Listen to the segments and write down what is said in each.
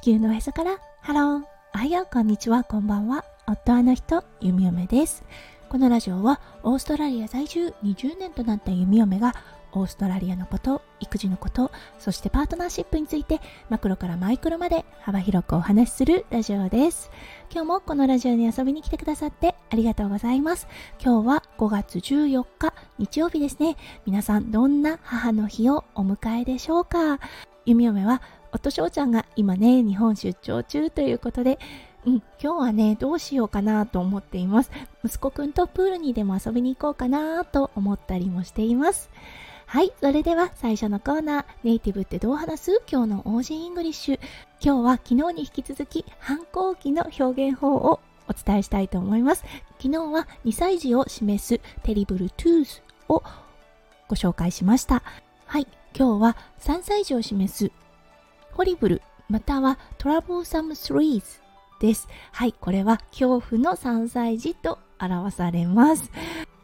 地球のへそから。ハローおはようこんにちは。こんばんは。夫あの人。弓嫁です。このラジオはオーストラリア在住。20年となった弓嫁がオーストラリアのこと育児のことそしてパートナーシップについてマクロからマイクロまで幅広くお話しするラジオです。今日もこのラジオに遊びに来てくださってありがとうございます。今日は5月14日日曜日ですね。皆さんどんな母の日をお迎えでしょうか？弓嫁は夫翔ちゃんが今ね日本出張中ということでうん、今日はね、どうしようかなと思っています。息子くんとプールにでも遊びに行こうかなと思ったりもしています。はい、それでは最初のコーナー、ネイティブってどう話す？今日の Aussie English。今日は昨日に引き続き反抗期の表現法をお伝えしたいと思います。昨日は2歳児を示す terrible twosをご紹介しました。はい、今日は3歳児を示すホリブルまたはトラブルサムスリーズです。はい、これは恐怖の3歳児と表されます。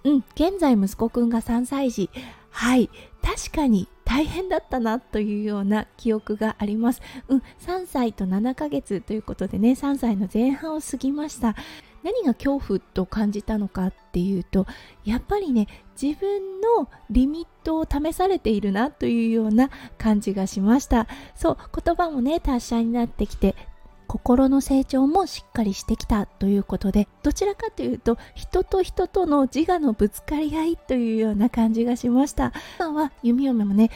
うん、現在息子くんが3歳児。はい、確かに大変だったなというような記憶があります。うん、3歳と7ヶ月ということでね、3歳の前半を過ぎました。何が恐怖と感じたのかっていうとやっぱりね自分のリミットを試されているなというような感じがしました。そう言葉もね達者になってきて心の成長もしっかりしてきたということでどちらかというと人と人との自我のぶつかり合いというような感じがしました。今は弓嫁もね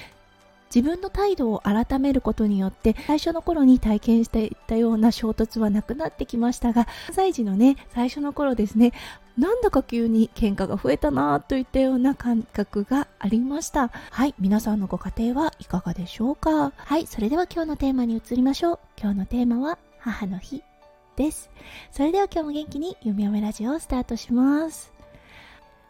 自分の態度を改めることによって最初の頃に体験していたような衝突はなくなってきましたが3歳児のね最初の頃ですねなんだか急に喧嘩が増えたなといったような感覚がありました。はい皆さんのご家庭はいかがでしょうか？はいそれでは今日のテーマに移りましょう。今日のテーマは母の日です。それでは今日も元気に読み読めラジオをスタートします。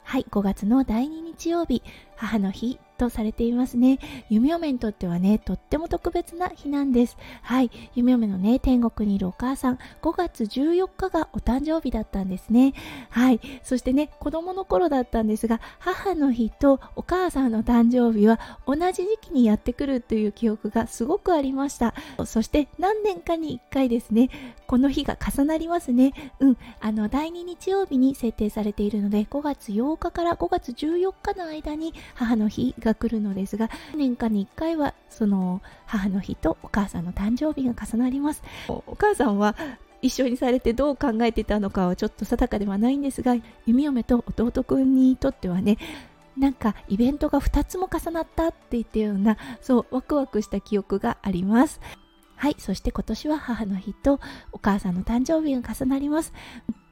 はい5月の第2日曜日。母の日とされていますね。弓嫁にとってはね、とっても特別な日なんです。はい、弓嫁のね、天国にいるお母さん、5月14日がお誕生日だったんですね。はい、そしてね、子供の頃だったんですが、母の日とお母さんの誕生日は同じ時期にやってくるという記憶がすごくありました。そして何年かに1回ですね、この日が重なりますね。うん、あの、第2日曜日に設定されているので、5月8日から5月14日の間に母の日が来るのですが年間に1回はその母の日とお母さんの誕生日が重なります。お母さんは一緒にされてどう考えてたのかはちょっと定かではないんですが弓嫁と弟くんにとってはねなんかイベントが2つも重なったっていったようなそうワクワクした記憶があります。はいそして今年は母の日とお母さんの誕生日が重なります。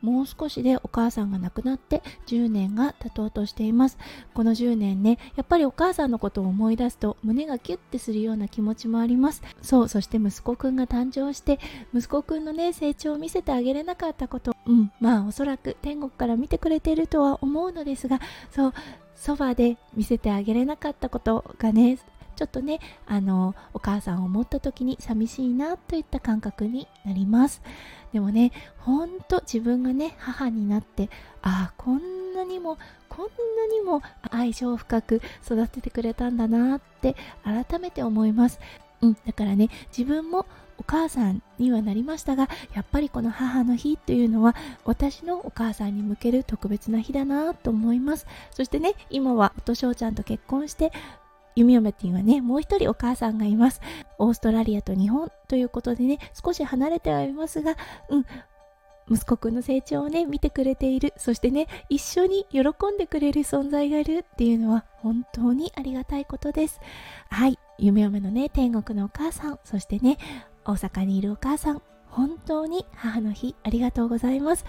もう少しでお母さんが亡くなって10年が経とうとしています。この10年ねやっぱりお母さんのことを思い出すと胸がキュッてするような気持ちもあります。そうそして息子くんが誕生して息子くんのね成長を見せてあげれなかったこと。うんまあおそらく天国から見てくれているとは思うのですがそうそばで見せてあげれなかったことがねちょっとねあのお母さんを思った時に寂しいなといった感覚になります。でもねほんと自分がね母になってああこんなにもこんなにも愛情深く育ててくれたんだなって改めて思います。うん、だからね自分もお母さんにはなりましたがやっぱりこの母の日というのは私のお母さんに向ける特別な日だなと思います。そしてね今は夫翔ちゃんと結婚して弓嫁ティンはね、もう一人お母さんがいます。オーストラリアと日本ということでね、少し離れてはいますが、うん、息子くんの成長をね、見てくれている。そしてね、一緒に喜んでくれる存在がいるっていうのは本当にありがたいことです。はい、夢嫁のね、天国のお母さん、そしてね、大阪にいるお母さん、本当に母の日ありがとうございます。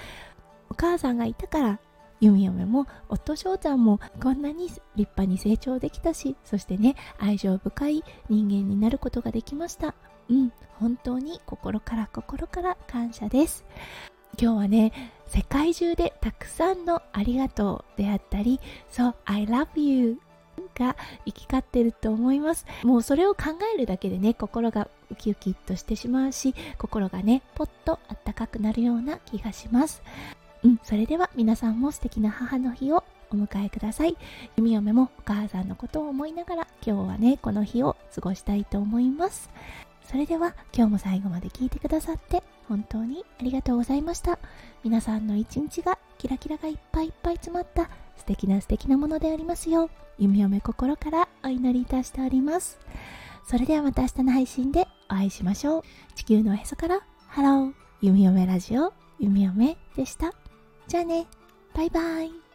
お母さんがいたから弓嫁も夫翔ちゃんもこんなに立派に成長できたしそしてね愛情深い人間になることができました。うん本当に心から心から感謝です。今日はね世界中でたくさんのありがとうであったりそう I love you が行き交ってると思います。もうそれを考えるだけでね心がウキウキっとしてしまうし心がねポッとあったかくなるような気がします。うん、それでは皆さんも素敵な母の日をお迎えください。弓嫁もお母さんのことを思いながら今日はね、この日を過ごしたいと思います。それでは今日も最後まで聞いてくださって本当にありがとうございました。皆さんの一日がキラキラがいっぱいいっぱい詰まった素敵な素敵なものでありますよう弓嫁心からお祈りいたしております。それではまた明日の配信でお会いしましょう。地球のおへそからハロー。弓嫁ラジオ弓嫁でした。じゃあね。バイバイ。